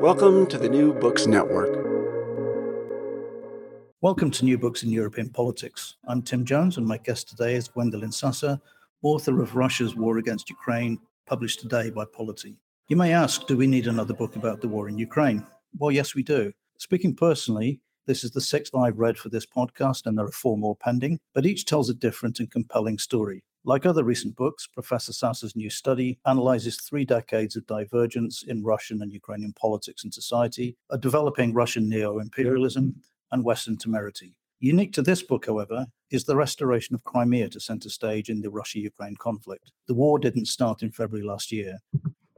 Welcome to the New Books Network. Welcome to New Books in European Politics. I'm Tim Jones, and my guest today is Gwendolyn Sasse, author of Russia's War Against Ukraine, published today by Polity. You may ask, do we need another book about the war in Ukraine? Well, yes, we do. Speaking personally, this is the sixth I've read for this podcast, and there are four more pending, but each tells a different and compelling story. Like other recent books, Professor Sasse's new study analyzes three decades of divergence in Russian and Ukrainian politics and society, a developing Russian neo imperialism, and Western temerity. Unique to this book, however, is the restoration of Crimea to center stage in the Russia Ukraine conflict. The war didn't start in February last year.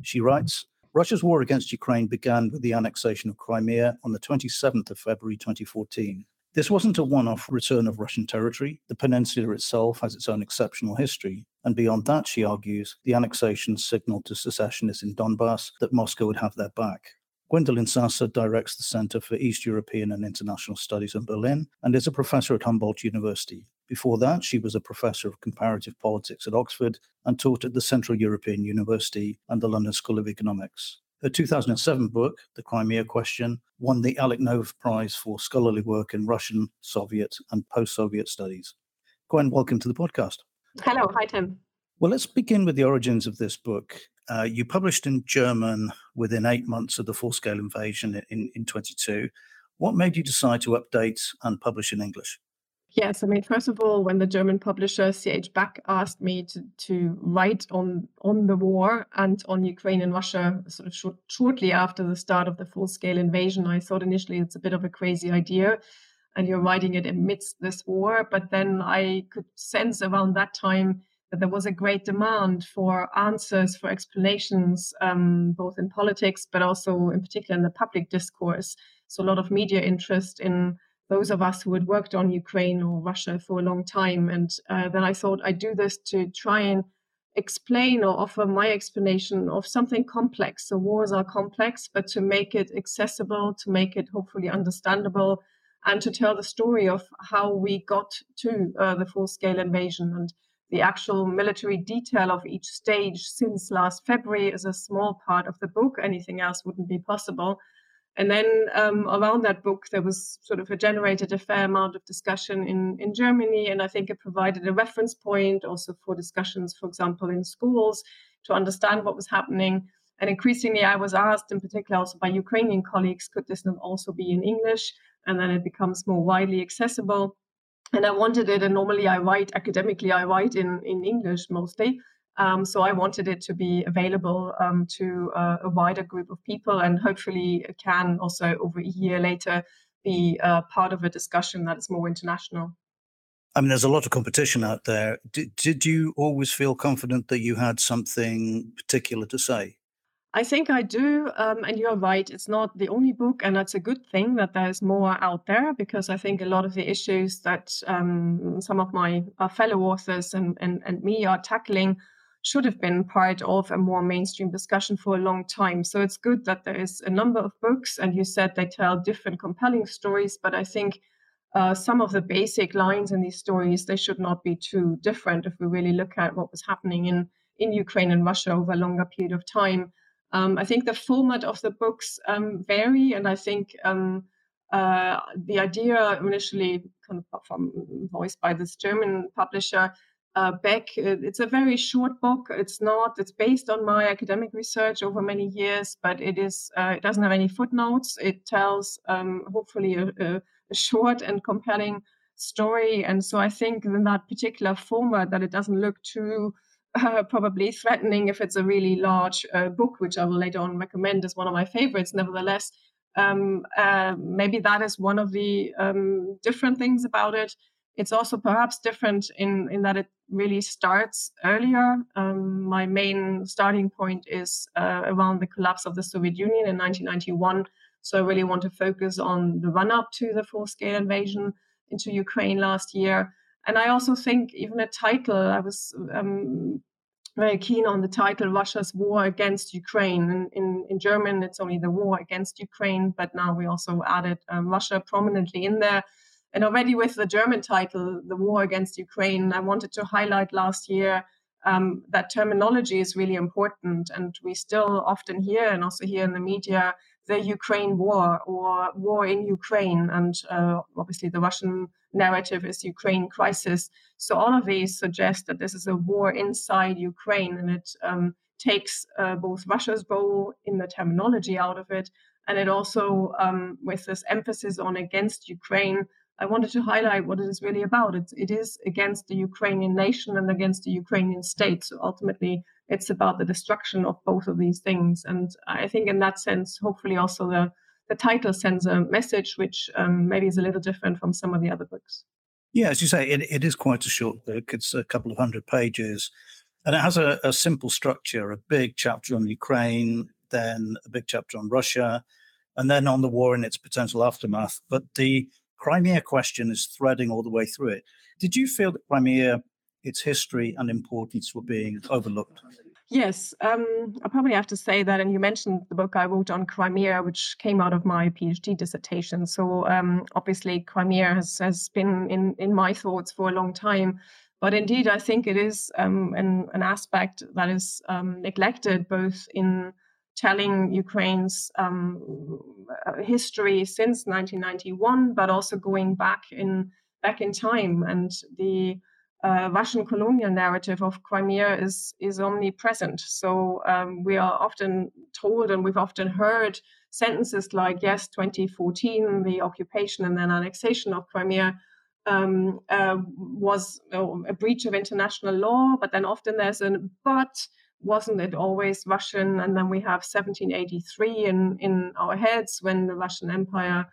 She writes Russia's war against Ukraine began with the annexation of Crimea on the 27th of February 2014. This wasn't a one off return of Russian territory. The peninsula itself has its own exceptional history. And beyond that, she argues, the annexation signaled to secessionists in Donbass that Moscow would have their back. Gwendolyn Sasse directs the Center for East European and International Studies in Berlin and is a professor at Humboldt University. Before that, she was a professor of comparative politics at Oxford and taught at the Central European University and the London School of Economics. Her 2007 book, The Crimea Question, won the Alec Nove Prize for scholarly work in Russian, Soviet, and post Soviet studies. Gwen, welcome to the podcast. Hello. Hi, Tim. Well, let's begin with the origins of this book. Uh, you published in German within eight months of the full scale invasion in, in 22. What made you decide to update and publish in English? Yes, I mean, first of all, when the German publisher CH Beck asked me to, to write on on the war and on Ukraine and Russia, sort of short, shortly after the start of the full scale invasion, I thought initially it's a bit of a crazy idea, and you're writing it amidst this war. But then I could sense around that time that there was a great demand for answers, for explanations, um, both in politics, but also in particular in the public discourse. So a lot of media interest in those of us who had worked on Ukraine or Russia for a long time. And uh, then I thought I'd do this to try and explain or offer my explanation of something complex. So wars are complex, but to make it accessible, to make it hopefully understandable, and to tell the story of how we got to uh, the full scale invasion. And the actual military detail of each stage since last February is a small part of the book. Anything else wouldn't be possible. And then um, around that book, there was sort of a generated a fair amount of discussion in, in Germany. And I think it provided a reference point also for discussions, for example, in schools to understand what was happening. And increasingly, I was asked, in particular, also by Ukrainian colleagues, could this not also be in English? And then it becomes more widely accessible. And I wanted it, and normally I write academically, I write in, in English mostly. Um, so I wanted it to be available um, to uh, a wider group of people, and hopefully can also over a year later be uh, part of a discussion that is more international. I mean, there's a lot of competition out there. Did, did you always feel confident that you had something particular to say? I think I do. Um, and you're right. It's not the only book. And that's a good thing that there's more out there because I think a lot of the issues that um, some of my uh, fellow authors and, and, and me are tackling should have been part of a more mainstream discussion for a long time. So it's good that there is a number of books, and you said they tell different compelling stories, but I think uh, some of the basic lines in these stories they should not be too different if we really look at what was happening in in Ukraine and Russia over a longer period of time. Um, I think the format of the books um, vary, and I think um, uh, the idea initially kind of from voiced by this German publisher uh, Beck. It's a very short book. It's not. It's based on my academic research over many years, but it is. Uh, it doesn't have any footnotes. It tells um, hopefully a, a, a, short and compelling story. And so I think in that particular format that it doesn't look too uh, probably threatening if it's a really large uh, book, which I will later on recommend as one of my favorites. Nevertheless, um, uh, maybe that is one of the um, different things about it. It's also perhaps different in, in that it really starts earlier. Um, my main starting point is uh, around the collapse of the Soviet Union in 1991. So I really want to focus on the run up to the full scale invasion into Ukraine last year. And I also think even a title, I was um, very keen on the title Russia's War Against Ukraine. In, in, German, it's only the war against Ukraine, but now we also added um, Russia prominently in there. And already with the German title, The War Against Ukraine, I wanted to highlight last year um, that terminology is really important. And we still often hear, and also hear in the media, the Ukraine war or war in Ukraine. And uh, obviously, the Russian narrative is Ukraine crisis. So all of these suggest that this is a war inside Ukraine, and it um, takes uh, both Russia's role in the terminology out of it, and it also, um, with this emphasis on against Ukraine, I wanted to highlight what it is really about. It's, it is against the Ukrainian nation and against the Ukrainian state. So ultimately, it's about the destruction of both of these things. And I think, in that sense, hopefully, also the the title sends a message which um, maybe is a little different from some of the other books. Yeah, as you say, it, it is quite a short book. It's a couple of hundred pages, and it has a, a simple structure: a big chapter on Ukraine, then a big chapter on Russia, and then on the war and its potential aftermath. But the Crimea question is threading all the way through it. Did you feel that Crimea, its history and importance, were being overlooked? Yes, um, I probably have to say that. And you mentioned the book I wrote on Crimea, which came out of my PhD dissertation. So um, obviously, Crimea has, has been in, in my thoughts for a long time. But indeed, I think it is um, an, an aspect that is um, neglected both in telling Ukraine's um, history since 1991, but also going back in back in time and the uh, Russian colonial narrative of Crimea is is omnipresent. So um, we are often told, and we've often heard sentences like, "Yes, 2014, the occupation and then annexation of Crimea." Um, uh, was a breach of international law, but then often there's a but wasn't it always Russian? And then we have 1783 in, in our heads when the Russian Empire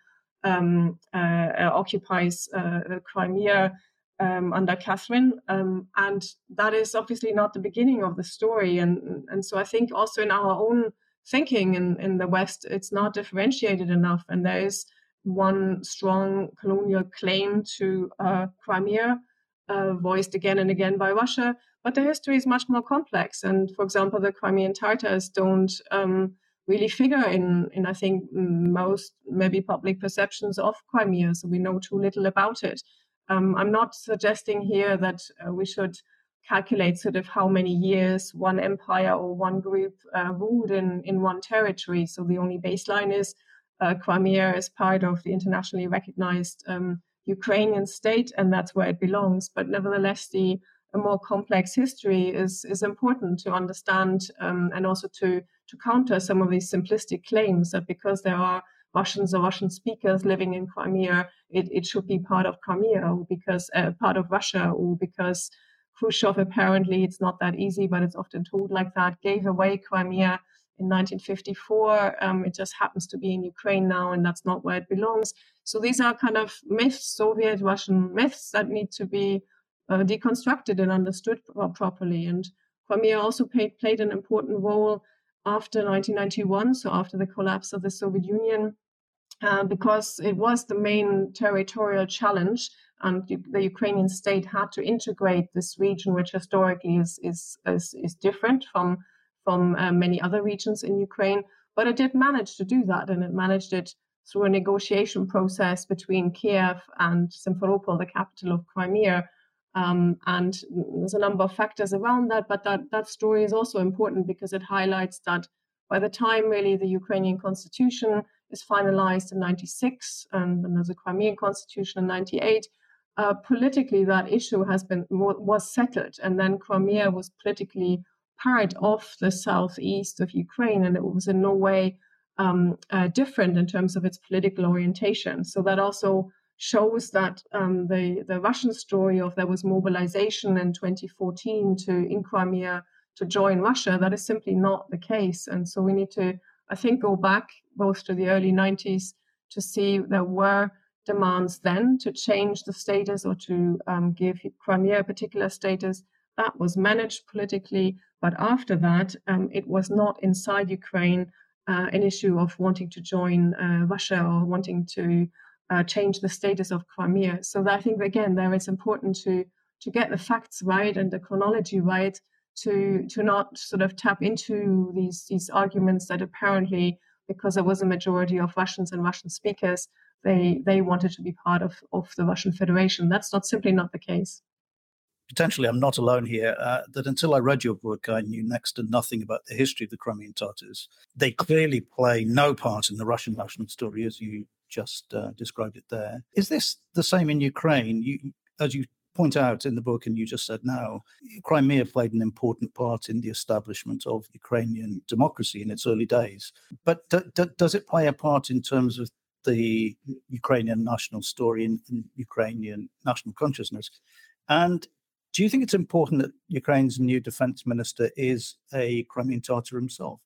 um, uh, occupies uh, Crimea um, under Catherine. Um, and that is obviously not the beginning of the story. And, and so I think also in our own thinking in, in the West, it's not differentiated enough. And there is one strong colonial claim to uh, Crimea, uh, voiced again and again by Russia. But the history is much more complex. And for example, the Crimean Tatars don't. Um, really figure in in I think most maybe public perceptions of Crimea. So we know too little about it. Um, I'm not suggesting here that uh, we should calculate sort of how many years one empire or one group uh, ruled in, in one territory. So the only baseline is uh, Crimea is part of the internationally recognized um, Ukrainian state, and that's where it belongs. But nevertheless, the a more complex history is is important to understand um, and also to to counter some of these simplistic claims that because there are Russians or Russian speakers living in Crimea, it, it should be part of Crimea or because uh, part of Russia or because Khrushchev apparently it's not that easy, but it's often told like that, gave away Crimea in 1954. Um, it just happens to be in Ukraine now, and that's not where it belongs. So these are kind of myths, Soviet Russian myths that need to be uh, deconstructed and understood properly. And Crimea also played, played an important role after 1991, so after the collapse of the Soviet Union, uh, because it was the main territorial challenge. And the Ukrainian state had to integrate this region, which historically is is is, is different from from uh, many other regions in Ukraine. But it did manage to do that, and it managed it through a negotiation process between Kiev and Simferopol, the capital of Crimea. Um, and there's a number of factors around that, but that, that story is also important because it highlights that by the time really the Ukrainian constitution is finalized in 96 and then there's a Crimean constitution in 98, uh, politically that issue has been was settled and then Crimea was politically part of the southeast of Ukraine and it was in no way um, uh, different in terms of its political orientation. So that also shows that um, the the Russian story of there was mobilization in 2014 to in Crimea to join Russia. That is simply not the case, and so we need to, I think, go back both to the early 90s to see there were demands then to change the status or to um, give Crimea a particular status. That was managed politically, but after that, um, it was not inside Ukraine uh, an issue of wanting to join uh, Russia or wanting to uh, change the status of Crimea. So I think again there it's important to to get the facts right and the chronology right to to not sort of tap into these these arguments that apparently because there was a majority of Russians and Russian speakers they they wanted to be part of of the Russian Federation. That's not simply not the case potentially I'm not alone here, uh, that until I read your book, I knew next to nothing about the history of the Crimean Tatars. They clearly play no part in the Russian national story, as you just uh, described it there. Is this the same in Ukraine? You, as you point out in the book, and you just said now, Crimea played an important part in the establishment of Ukrainian democracy in its early days. But d- d- does it play a part in terms of the Ukrainian national story and Ukrainian national consciousness? And do you think it's important that Ukraine's new defense minister is a Crimean Tatar himself?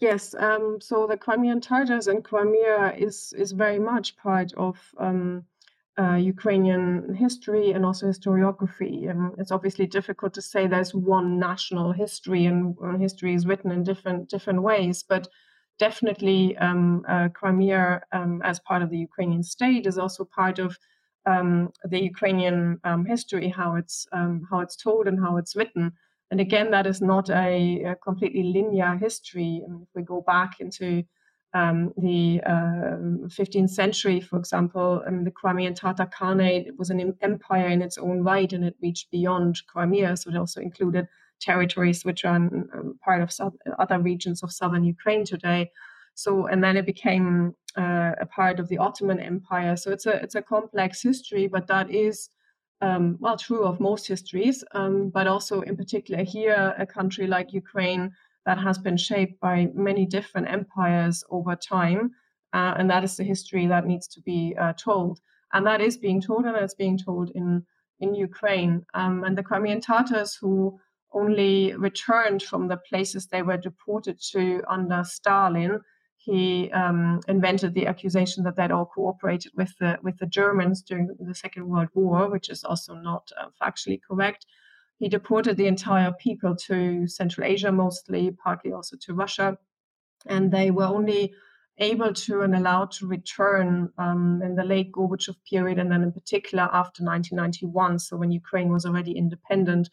Yes. Um, so the Crimean Tatars and Crimea is is very much part of um, uh, Ukrainian history and also historiography. Um, it's obviously difficult to say there's one national history, and, and history is written in different different ways. But definitely, um, uh, Crimea, um, as part of the Ukrainian state, is also part of um, the Ukrainian um, history, how it's um, how it's told and how it's written. And again, that is not a, a completely linear history. I mean, if we go back into um, the uh, 15th century, for example, um, the Crimean Tatar Khanate was an empire in its own right, and it reached beyond Crimea, so it also included territories which are um, part of other regions of southern Ukraine today. So, and then it became uh, a part of the Ottoman Empire. So it's a it's a complex history, but that is um, well true of most histories, um, but also in particular here, a country like Ukraine that has been shaped by many different empires over time, uh, and that is the history that needs to be uh, told, and that is being told, and it's being told in in Ukraine. Um, and the Crimean Tatars who only returned from the places they were deported to under Stalin he um, invented the accusation that they'd all cooperated with the with the Germans during the Second World War, which is also not uh, factually correct. He deported the entire people to Central Asia, mostly, partly also to Russia, and they were only able to and allowed to return um, in the late Gorbachev period, and then in particular after 1991. So when Ukraine was already independent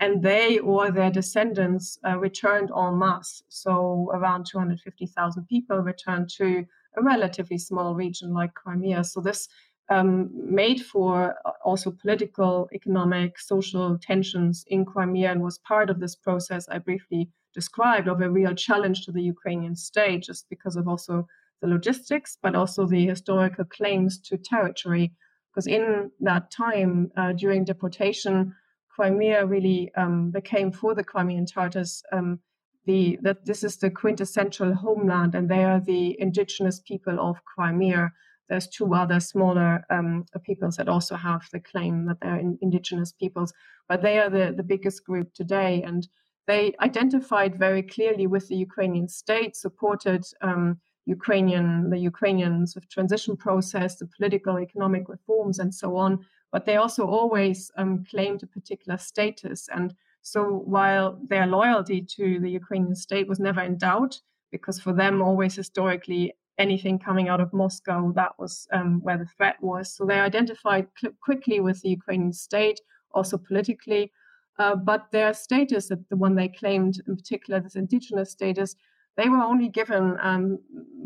and they or their descendants uh, returned en masse. So around 250,000 people returned to a relatively small region like Crimea. So this um, made for uh, also political, economic, social tensions in Crimea and was part of this process I briefly described of a real challenge to the Ukrainian state, just because of also the logistics, but also the historical claims to territory. Because in that time, uh, during deportation, Crimea really um, became for the Crimean Tatars um, the that this is the quintessential homeland, and they are the indigenous people of Crimea. There's two other smaller um, peoples that also have the claim that they're in, indigenous peoples, but they are the, the biggest group today, and they identified very clearly with the Ukrainian state, supported um, Ukrainian the Ukrainian of transition process, the political, economic reforms, and so on but they also always um, claimed a particular status. And so while their loyalty to the Ukrainian state was never in doubt, because for them, always historically, anything coming out of Moscow. That was um, where the threat was. So they identified cl- quickly with the Ukrainian state, also politically. Uh, but their status, the one they claimed in particular, this indigenous status, they were only given um,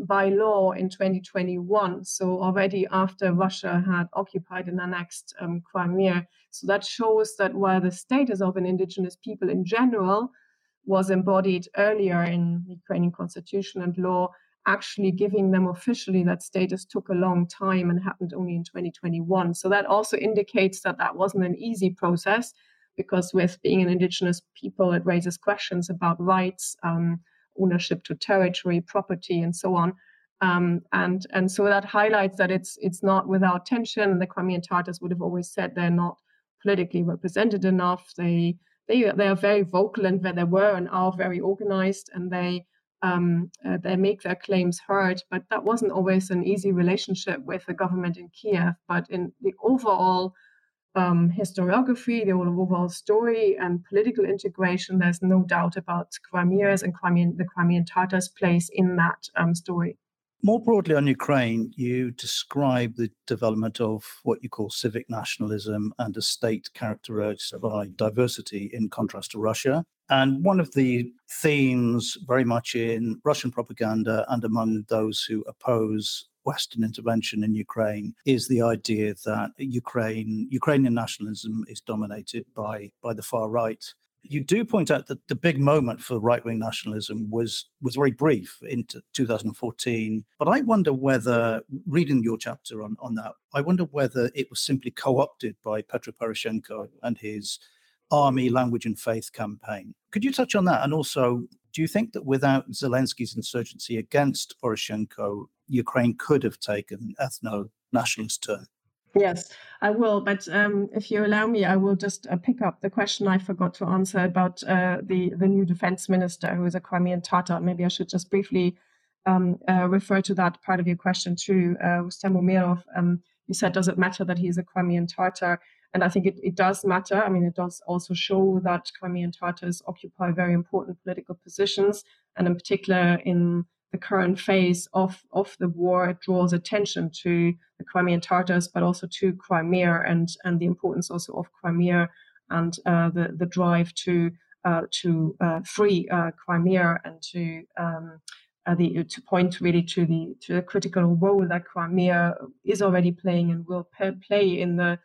by law in 2021. So already after Russia had occupied and annexed um, Crimea. So that shows that while the status of an indigenous people in general was embodied earlier in the Ukrainian constitution and law, actually giving them officially that status took a long time and happened only in 2021. So that also indicates that that wasn't an easy process because with being an indigenous people, it raises questions about rights, um, ownership to territory, property, and so on. Um, and and so that highlights that it's it's not without tension. The Crimean Tatars would have always said they're not politically represented enough. They they they are very vocal and where they were and are very organized, and they um, uh, they make their claims heard. But that wasn't always an easy relationship with the government in Kiev. But in the overall um, historiography, the overall story, and political integration, there's no doubt about Crimea's and Crimean, the Crimean Tatars' place in that um, story. More broadly on Ukraine, you describe the development of what you call civic nationalism and a state characterized by diversity in contrast to Russia. And one of the themes, very much in Russian propaganda and among those who oppose Western intervention in Ukraine, is the idea that Ukraine Ukrainian nationalism is dominated by by the far right. You do point out that the big moment for right wing nationalism was was very brief into 2014. But I wonder whether, reading your chapter on, on that, I wonder whether it was simply co opted by Petro Poroshenko and his army, language, and faith campaign. Could you touch on that? And also, do you think that without Zelensky's insurgency against Poroshenko, Ukraine could have taken an ethno nationalist turn? Yes, I will. But um, if you allow me, I will just uh, pick up the question I forgot to answer about uh, the the new defense minister, who is a Crimean Tatar. Maybe I should just briefly um, uh, refer to that part of your question too. Uh, Umerov, um, you said, does it matter that he's a Crimean Tatar? And I think it, it does matter. I mean, it does also show that Crimean Tatars occupy very important political positions. And in particular, in the current phase of, of the war, it draws attention to the Crimean Tatars, but also to Crimea and, and the importance also of Crimea and uh, the, the drive to uh, to uh, free uh, Crimea and to um, uh, the, to point really to the to the critical role that Crimea is already playing and will play in the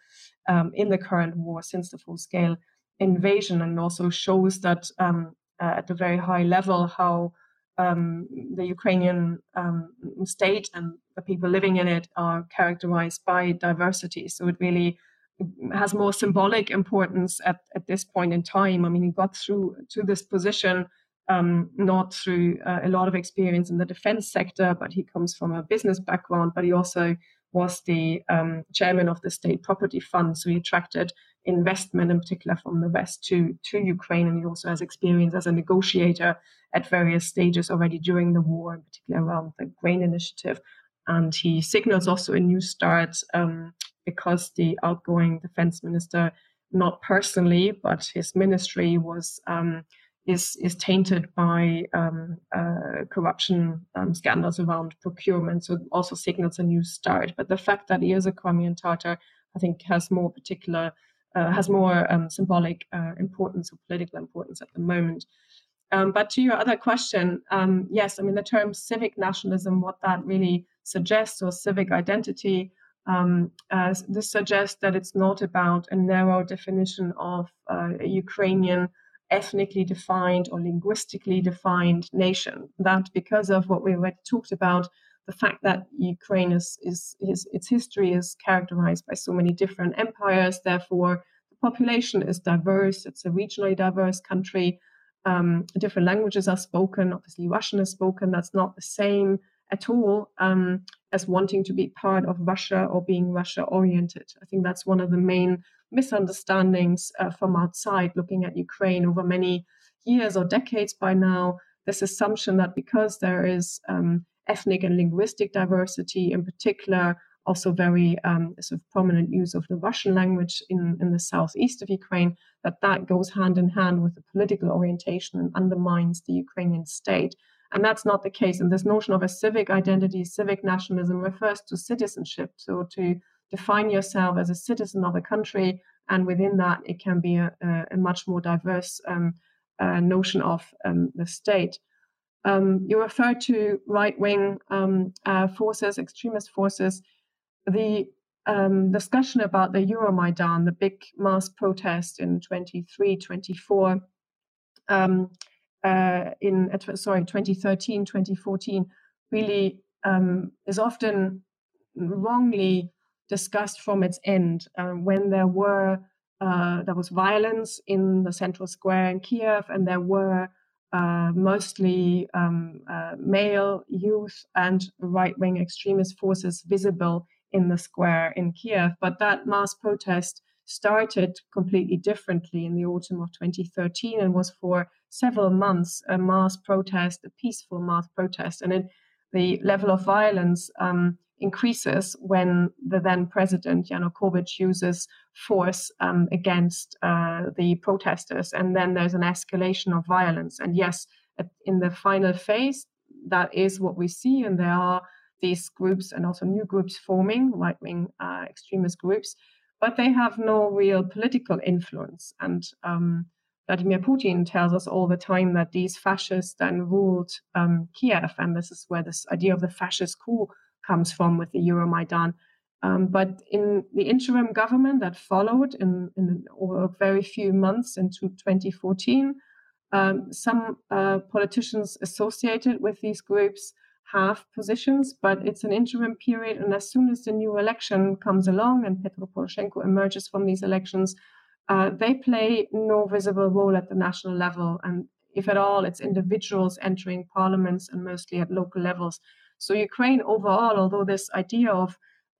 um, in the current war since the full scale invasion, and also shows that um, uh, at a very high level how um, the Ukrainian um, state and the people living in it are characterized by diversity. So it really has more symbolic importance at, at this point in time. I mean, he got through to this position um, not through uh, a lot of experience in the defense sector, but he comes from a business background, but he also was the um, chairman of the state property fund. So he attracted investment, in particular from the West, to, to Ukraine. And he also has experience as a negotiator at various stages already during the war, in particular around the grain initiative. And he signals also a new start um, because the outgoing defense minister, not personally, but his ministry was um, is is tainted by um, uh, corruption um, scandals around procurement. So it also signals a new start. But the fact that he is a Crimean Tatar, I think, has more particular, uh, has more um, symbolic uh, importance or political importance at the moment. Um, but to your other question, um, yes, I mean the term civic nationalism, what that really suggests, or civic identity. Um, uh, this suggests that it's not about a narrow definition of uh, Ukrainian ethnically defined or linguistically defined nation. That because of what we already talked about, the fact that Ukraine is, is, is its history is characterized by so many different empires, therefore the population is diverse. It's a regionally diverse country. Um, different languages are spoken. Obviously, Russian is spoken. That's not the same at all um, as wanting to be part of Russia or being Russia oriented. I think that's one of the main misunderstandings uh, from outside looking at Ukraine over many years or decades by now. This assumption that because there is um, ethnic and linguistic diversity, in particular, also very um, sort of prominent use of the Russian language in, in the southeast of Ukraine, that that goes hand in hand with the political orientation and undermines the Ukrainian state. And that's not the case. And this notion of a civic identity, civic nationalism refers to citizenship. So to define yourself as a citizen of a country, and within that, it can be a, a much more diverse um, uh, notion of um, the state. Um, you refer to right wing um, uh, forces, extremist forces. The um, discussion about the Euromaidan, the big mass protest in 23, 24, um, uh, in uh, sorry 2013 2014 really um, is often wrongly discussed from its end um, when there were uh, there was violence in the central square in Kiev and there were uh, mostly um, uh, male youth and right-wing extremist forces visible in the square in Kiev but that mass protest started completely differently in the autumn of 2013 and was for several months a mass protest, a peaceful mass protest. And it, the level of violence um, increases when the then president, Yanukovych, uses force um, against uh, the protesters. And then there's an escalation of violence. And yes, in the final phase, that is what we see. And there are these groups and also new groups forming, right wing uh, extremist groups but they have no real political influence. And um, Vladimir Putin tells us all the time that these fascists then ruled um, Kiev, and this is where this idea of the fascist coup comes from with the Euromaidan. Um, but in the interim government that followed in, in over very few months into 2014, um, some uh, politicians associated with these groups have positions, but it's an interim period. And as soon as the new election comes along and Petro Poroshenko emerges from these elections, uh, they play no visible role at the national level. And if at all, it's individuals entering parliaments and mostly at local levels. So, Ukraine overall, although this idea of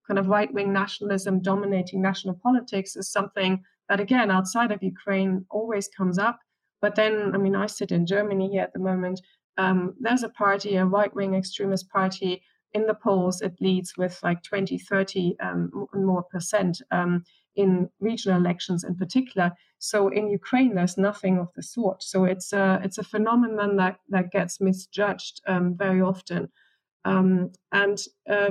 kind of right wing nationalism dominating national politics is something that, again, outside of Ukraine always comes up. But then, I mean, I sit in Germany here at the moment um, there's a party, a right wing extremist party in the polls. It leads with like 20, 30 um, more percent um, in regional elections in particular. So in Ukraine, there's nothing of the sort. So it's a, it's a phenomenon that, that gets misjudged um, very often. Um, and uh,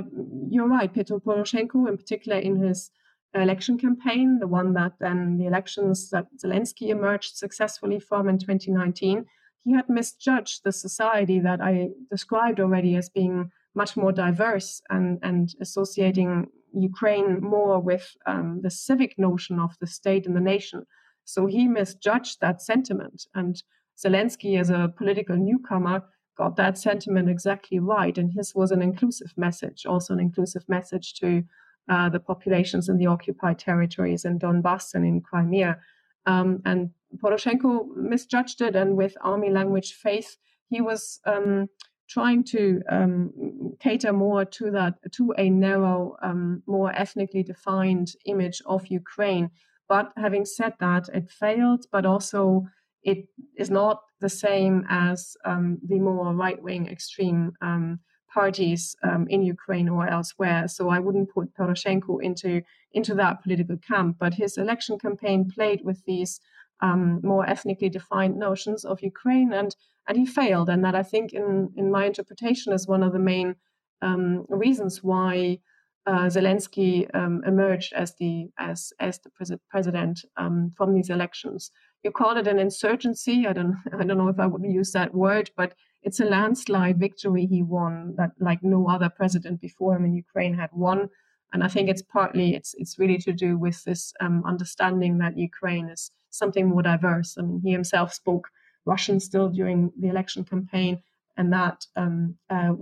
you're right, Petro Poroshenko, in particular in his election campaign, the one that then the elections that Zelensky emerged successfully from in 2019, he had misjudged the society that I described already as being much more diverse and, and associating Ukraine more with um, the civic notion of the state and the nation. So he misjudged that sentiment. And Zelensky, as a political newcomer, got that sentiment exactly right. And his was an inclusive message, also an inclusive message to uh, the populations in the occupied territories in Donbass and in Crimea. Um, and Poroshenko misjudged it, and with army language faith, he was um, trying to um, cater more to that to a narrow, um, more ethnically defined image of Ukraine. But having said that, it failed. But also, it is not the same as um, the more right-wing extreme um, parties um, in Ukraine or elsewhere. So I wouldn't put Poroshenko into into that political camp. But his election campaign played with these um, more ethnically defined notions of Ukraine, and and he failed. And that I think, in in my interpretation, is one of the main um, reasons why uh, Zelensky um, emerged as the as as the pres- president um, from these elections. You call it an insurgency. I don't I don't know if I would use that word, but it's a landslide victory he won that like no other president before him in Ukraine had won. And I think it's partly it's it's really to do with this um, understanding that Ukraine is something more diverse. I mean, he himself spoke Russian still during the election campaign, and that um, uh,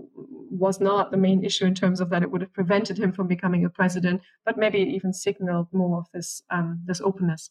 was not the main issue in terms of that it would have prevented him from becoming a president, but maybe it even signaled more of this um, this openness.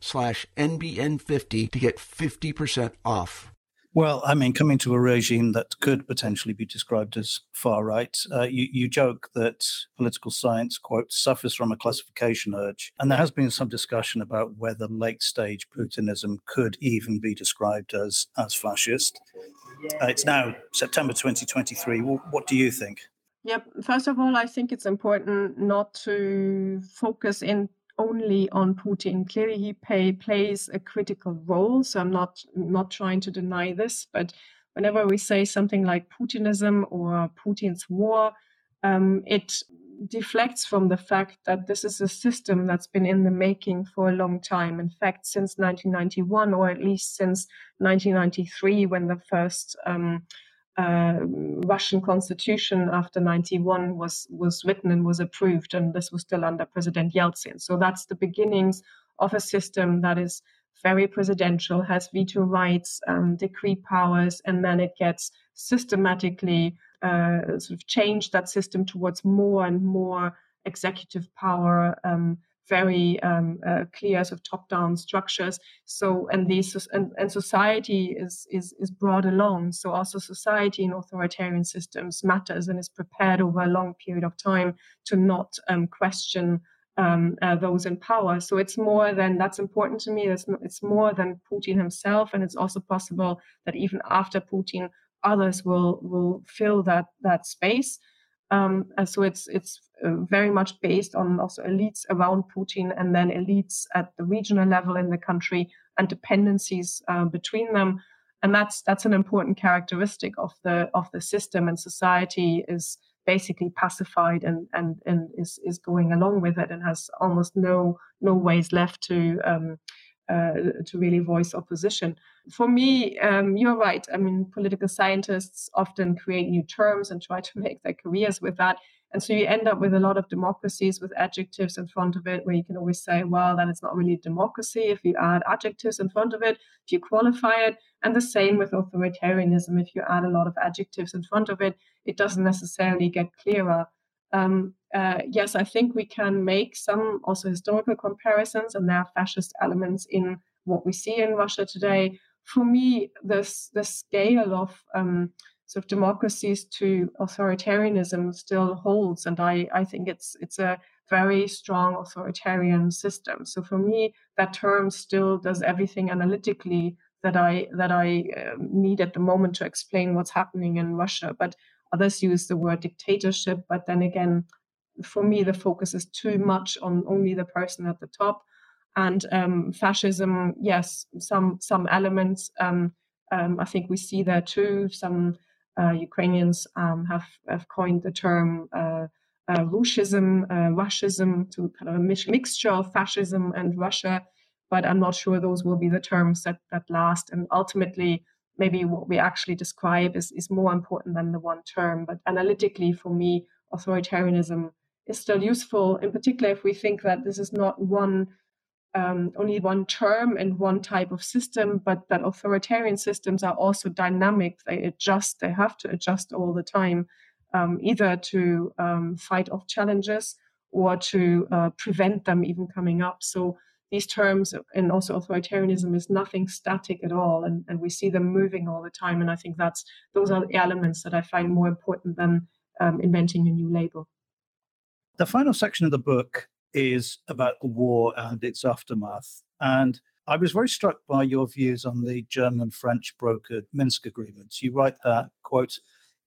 slash NBN50 to get 50% off. Well, I mean, coming to a regime that could potentially be described as far right, uh, you, you joke that political science, quote, suffers from a classification urge. And there has been some discussion about whether late stage Putinism could even be described as, as fascist. Uh, it's now September 2023. What do you think? Yep. First of all, I think it's important not to focus in only on Putin. Clearly, he pay, plays a critical role. So I'm not not trying to deny this, but whenever we say something like Putinism or Putin's war, um, it deflects from the fact that this is a system that's been in the making for a long time. In fact, since 1991, or at least since 1993, when the first um, uh, Russian constitution after 91 was was written and was approved, and this was still under President Yeltsin. So that's the beginnings of a system that is very presidential, has veto rights, um, decree powers, and then it gets systematically uh, sort of changed that system towards more and more executive power. Um, very um, uh, clear sort of top-down structures. So and these and, and society is, is is brought along. So also society in authoritarian systems matters and is prepared over a long period of time to not um, question um, uh, those in power. So it's more than that's important to me. It's, it's more than Putin himself, and it's also possible that even after Putin, others will will fill that that space. Um, so it's it's uh, very much based on also elites around Putin and then elites at the regional level in the country and dependencies uh, between them. And that's that's an important characteristic of the of the system and society is basically pacified and and, and is, is going along with it and has almost no no ways left to um, uh, to really voice opposition. For me, um, you're right. I mean, political scientists often create new terms and try to make their careers with that. And so you end up with a lot of democracies with adjectives in front of it, where you can always say, well, then it's not really democracy if you add adjectives in front of it, if you qualify it. And the same with authoritarianism. If you add a lot of adjectives in front of it, it doesn't necessarily get clearer. Um, uh, yes, I think we can make some also historical comparisons, and there are fascist elements in what we see in Russia today. For me, this the scale of um, sort of democracies to authoritarianism still holds, and I, I think it's it's a very strong authoritarian system. So for me, that term still does everything analytically that I that I uh, need at the moment to explain what's happening in Russia. But Others use the word dictatorship, but then again, for me, the focus is too much on only the person at the top. And um, fascism, yes, some some elements. Um, um, I think we see there too. Some uh, Ukrainians um, have have coined the term uh, uh, Russism, uh, to kind of a mixture of fascism and Russia. But I'm not sure those will be the terms that that last. And ultimately, maybe what we actually describe is, is more important than the one term. But analytically, for me, authoritarianism is still useful, in particular if we think that this is not one um, only one term and one type of system, but that authoritarian systems are also dynamic. They adjust, they have to adjust all the time, um, either to um, fight off challenges or to uh, prevent them even coming up. So these terms and also authoritarianism is nothing static at all and, and we see them moving all the time and i think that's those are the elements that i find more important than um, inventing a new label the final section of the book is about the war and its aftermath and I was very struck by your views on the German French brokered Minsk agreements. You write that, quote,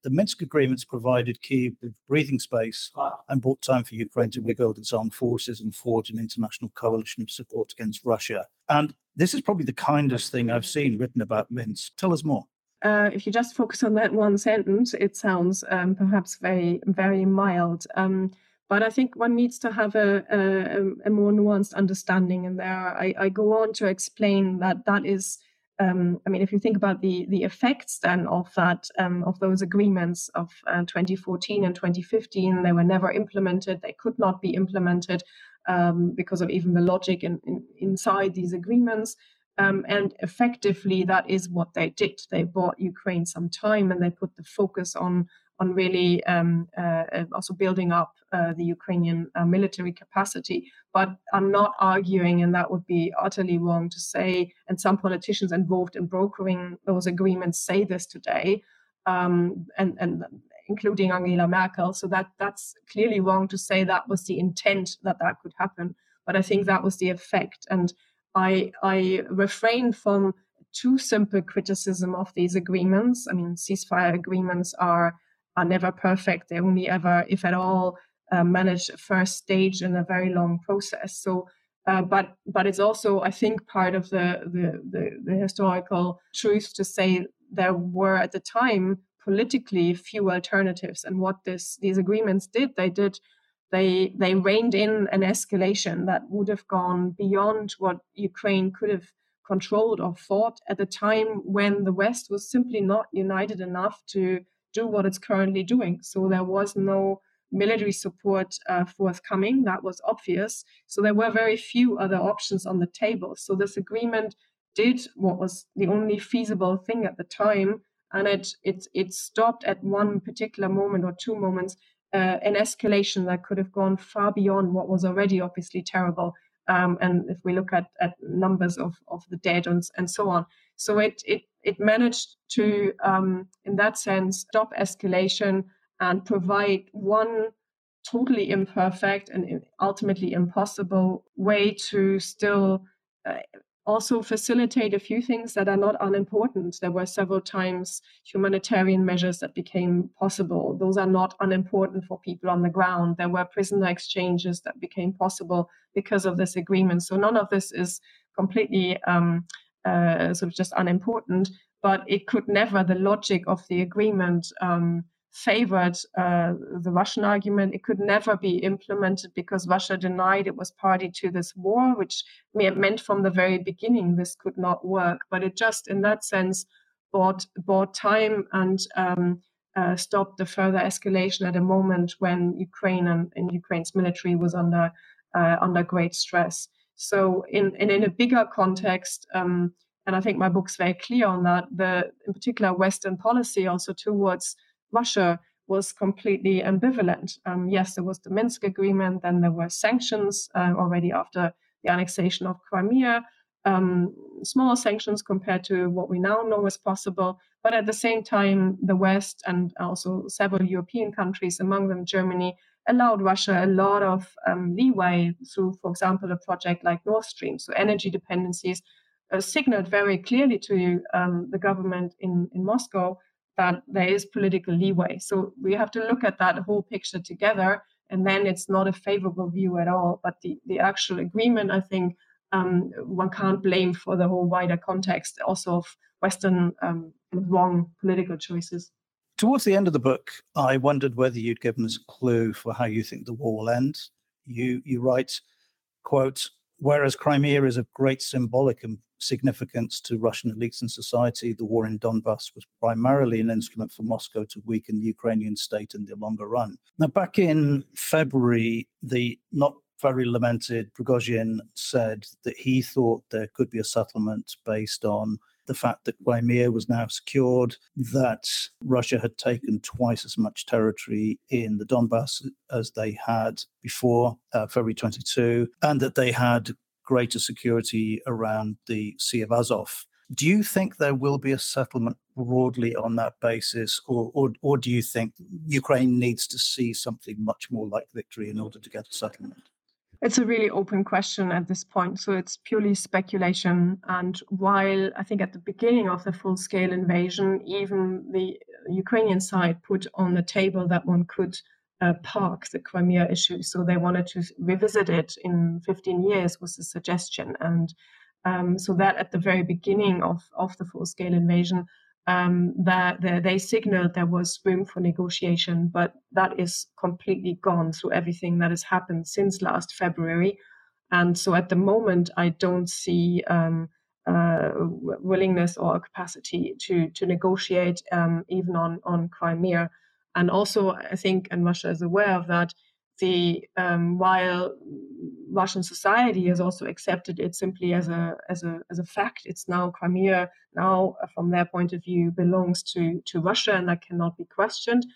the Minsk agreements provided Kyiv with breathing space and bought time for Ukraine to rebuild its armed forces and forge an international coalition of support against Russia. And this is probably the kindest thing I've seen written about Minsk. Tell us more. Uh, if you just focus on that one sentence, it sounds um, perhaps very, very mild. Um, but I think one needs to have a, a, a more nuanced understanding. And there, I, I, go on to explain that that is, um, I mean, if you think about the the effects then of that um, of those agreements of uh, 2014 and 2015, they were never implemented. They could not be implemented um, because of even the logic in, in, inside these agreements. Um, and effectively, that is what they did. They bought Ukraine some time and they put the focus on on really um, uh, uh, also building up uh, the Ukrainian uh, military capacity. But I'm not arguing, and that would be utterly wrong to say, and some politicians involved in brokering those agreements say this today, um, and, and including Angela Merkel. So that that's clearly wrong to say that was the intent that that could happen. But I think that was the effect. And I, I refrain from too simple criticism of these agreements. I mean, ceasefire agreements are are never perfect. They only ever, if at all, uh, manage a first stage in a very long process. So, uh, but but it's also, I think, part of the, the the, the historical truth to say there were at the time politically few alternatives, and what this these agreements did, they did they they reined in an escalation that would have gone beyond what Ukraine could have controlled or fought at the time when the West was simply not united enough to do what it's currently doing. So there was no military support uh, forthcoming. That was obvious. So there were very few other options on the table. So this agreement did what was the only feasible thing at the time, and it it it stopped at one particular moment or two moments uh, an escalation that could have gone far beyond what was already obviously terrible. Um, and if we look at, at numbers of, of the dead and, and so on. So it, it, it managed to, um, in that sense, stop escalation and provide one totally imperfect and ultimately impossible way to still uh, also facilitate a few things that are not unimportant. There were several times humanitarian measures that became possible. Those are not unimportant for people on the ground. There were prisoner exchanges that became possible because of this agreement. So none of this is completely um, uh, sort of just unimportant, but it could never, the logic of the agreement, um, favored uh, the Russian argument. It could never be implemented because Russia denied it was party to this war, which meant from the very beginning this could not work. But it just, in that sense, bought bought time and um, uh, stopped the further escalation at a moment when Ukraine and, and Ukraine's military was under uh, under great stress. So, in in, in a bigger context. Um, and I think my book's very clear on that. The, in particular, Western policy also towards Russia was completely ambivalent. Um, yes, there was the Minsk agreement, then there were sanctions uh, already after the annexation of Crimea, um, small sanctions compared to what we now know is possible. But at the same time, the West and also several European countries, among them Germany, allowed Russia a lot of um, leeway through, for example, a project like Nord Stream. So energy dependencies uh, signaled very clearly to um, the government in, in Moscow that there is political leeway. So we have to look at that whole picture together, and then it's not a favorable view at all. But the, the actual agreement, I think, um, one can't blame for the whole wider context also of Western um, wrong political choices. Towards the end of the book, I wondered whether you'd given us a clue for how you think the war will end. You you write, quote, whereas Crimea is of great symbolic significance to Russian elites and society, the war in Donbass was primarily an instrument for Moscow to weaken the Ukrainian state in the longer run. Now, back in February, the not very lamented Prigozhin said that he thought there could be a settlement based on the fact that Crimea was now secured, that Russia had taken twice as much territory in the Donbass as they had before uh, February 22, and that they had greater security around the Sea of Azov. Do you think there will be a settlement broadly on that basis, or, or, or do you think Ukraine needs to see something much more like victory in order to get a settlement? It's a really open question at this point. So it's purely speculation. And while I think at the beginning of the full scale invasion, even the Ukrainian side put on the table that one could uh, park the Crimea issue. So they wanted to revisit it in 15 years, was the suggestion. And um, so that at the very beginning of, of the full scale invasion, um, that, that they signaled there was room for negotiation, but that is completely gone through everything that has happened since last February. And so at the moment, I don't see um, uh, willingness or capacity to to negotiate um, even on on Crimea. And also, I think, and Russia is aware of that. The um, while Russian society has also accepted it simply as a as a as a fact, it's now Crimea now, uh, from their point of view, belongs to to Russia, and that cannot be questioned.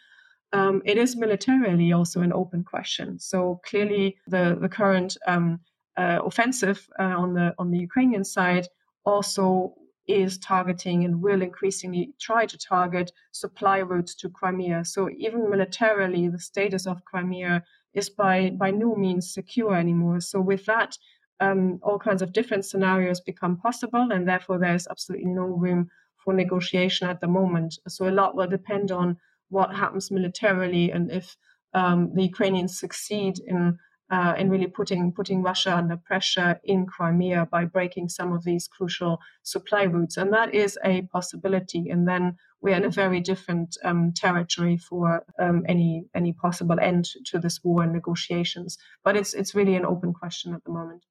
Um, it is militarily also an open question. So clearly, the the current um, uh, offensive uh, on the on the Ukrainian side also is targeting and will increasingly try to target supply routes to Crimea. So even militarily, the status of Crimea is by by no means secure anymore. So with that, um, all kinds of different scenarios become possible, and therefore there is absolutely no room for negotiation at the moment. So a lot will depend on what happens militarily and if um, the Ukrainians succeed in uh, in really putting putting Russia under pressure in Crimea by breaking some of these crucial supply routes, and that is a possibility. And then we're in a very different um, territory for um, any any possible end to this war and negotiations. But it's it's really an open question at the moment.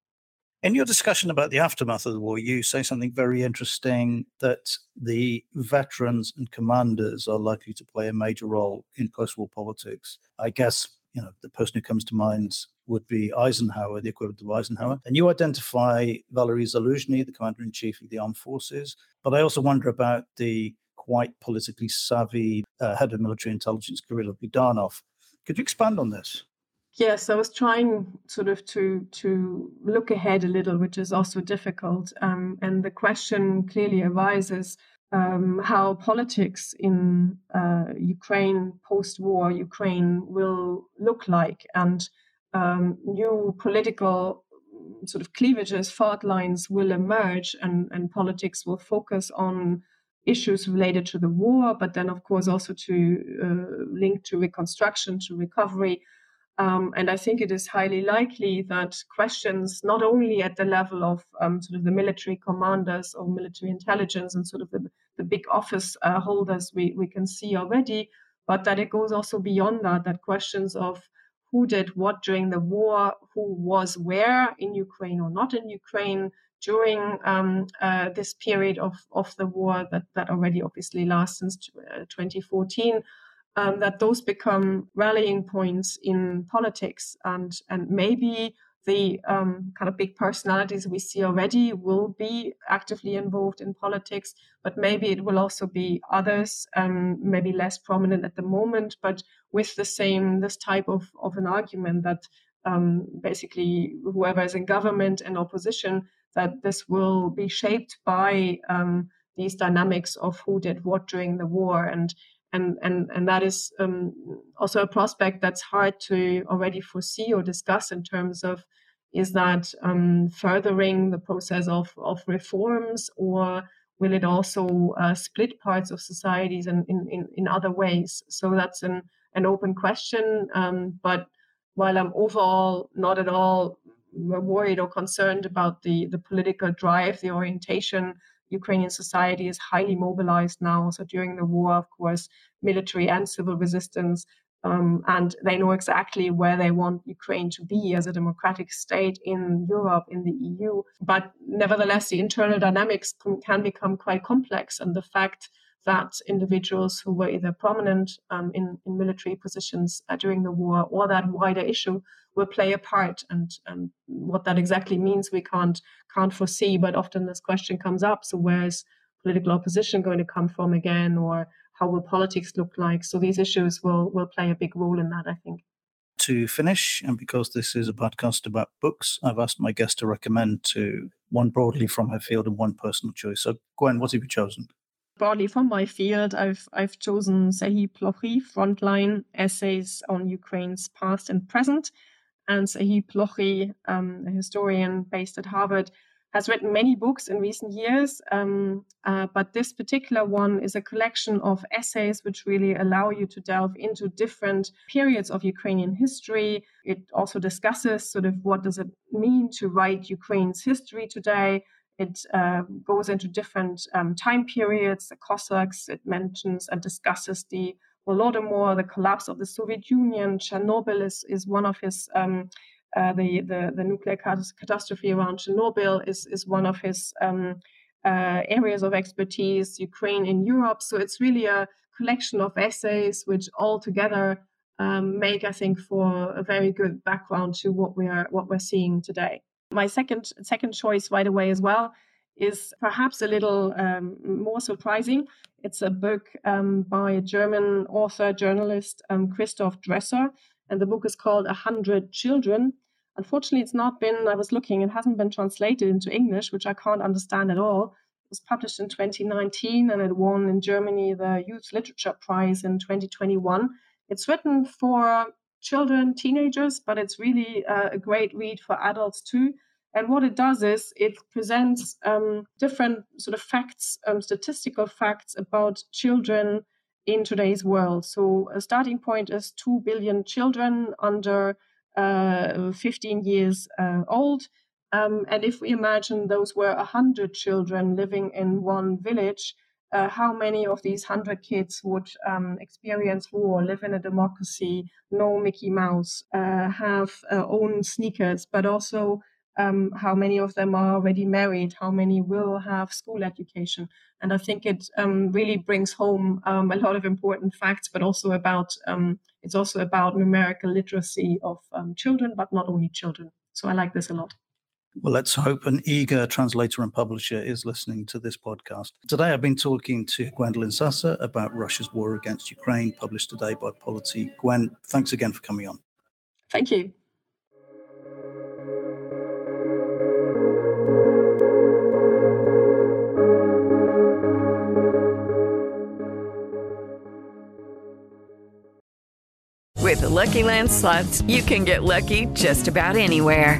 In your discussion about the aftermath of the war, you say something very interesting that the veterans and commanders are likely to play a major role in post war politics. I guess you know, the person who comes to mind would be Eisenhower, the equivalent of Eisenhower. And you identify Valery Zaluzhny, the commander in chief of the armed forces. But I also wonder about the quite politically savvy uh, head of military intelligence, Kirill Budanov. Could you expand on this? Yes, I was trying sort of to to look ahead a little, which is also difficult. Um, and the question clearly arises: um, how politics in uh, Ukraine post-war Ukraine will look like, and um, new political sort of cleavages, fault lines will emerge, and, and politics will focus on issues related to the war, but then of course also to uh, link to reconstruction, to recovery, um, and I think it is highly likely that questions, not only at the level of um, sort of the military commanders or military intelligence and sort of the, the big office uh, holders we, we can see already, but that it goes also beyond that, that questions of who did what during the war, who was where in Ukraine or not in Ukraine during um, uh, this period of, of the war that, that already obviously lasts since uh, 2014 um, that those become rallying points in politics and and maybe the um, kind of big personalities we see already will be actively involved in politics, but maybe it will also be others, um, maybe less prominent at the moment, but with the same this type of, of an argument that um, basically whoever is in government and opposition that this will be shaped by um, these dynamics of who did what during the war and and and and that is um, also a prospect that's hard to already foresee or discuss in terms of is that um, furthering the process of of reforms or will it also uh, split parts of societies in, in, in other ways? So that's an an open question um, but while i'm overall not at all worried or concerned about the the political drive the orientation Ukrainian society is highly mobilized now. So during the war, of course, military and civil resistance. Um, and they know exactly where they want Ukraine to be as a democratic state in Europe, in the EU. But nevertheless, the internal dynamics can become quite complex. And the fact that individuals who were either prominent um, in, in military positions uh, during the war or that wider issue will play a part. And, and what that exactly means, we can't can't foresee. But often this question comes up: so where's political opposition going to come from again, or how will politics look like? So these issues will will play a big role in that, I think. To finish, and because this is a podcast about books, I've asked my guest to recommend to one broadly from her field and one personal choice. So, Gwen, what have you chosen? Broadly from my field, I've I've chosen Serhii Plokhy Frontline Essays on Ukraine's Past and Present. And Serhii Plokhy, um, a historian based at Harvard, has written many books in recent years. Um, uh, but this particular one is a collection of essays which really allow you to delve into different periods of Ukrainian history. It also discusses sort of what does it mean to write Ukraine's history today It uh, goes into different um, time periods, the Cossacks, it mentions and discusses the Holodomor, the collapse of the Soviet Union. Chernobyl is, is one of his, um, uh, the, the, the nuclear catastrophe around Chernobyl is, is one of his um, uh, areas of expertise, Ukraine in Europe. So it's really a collection of essays which all together um, make, I think, for a very good background to what we are what we're seeing today. My second second choice right away as well is perhaps a little um, more surprising. It's a book um, by a German author journalist um, Christoph Drösser, and the book is called A Hundred Children. Unfortunately, it's not been. I was looking; it hasn't been translated into English, which I can't understand at all. It was published in 2019, and it won in Germany the Youth Literature Prize in 2021 it's written for children, teenagers, but it's really uh, a great read for adults too. And what it does is it presents um, different sort of facts, um, statistical facts about children in today's world. So a starting point is 2 billion children under uh, 15 years uh, old. Um, and if we imagine those were 100 children living in one village, uh, how many of these 100 kids would um, experience war, live in a democracy, know Mickey Mouse, uh, have uh, own sneakers, but also um, how many of them are already married, how many will have school education. And I think it um, really brings home um, a lot of important facts, but also about um, it's also about numerical literacy of um, children, but not only children. So I like this a lot. Well, let's hope an eager translator and publisher is listening to this podcast. Today, I've been talking to Gwendolyn Sasse about Russia's war against Ukraine, published today by Polity. Gwen, thanks again for coming on. Thank you. With the Lucky Land slots, you can get lucky just about anywhere.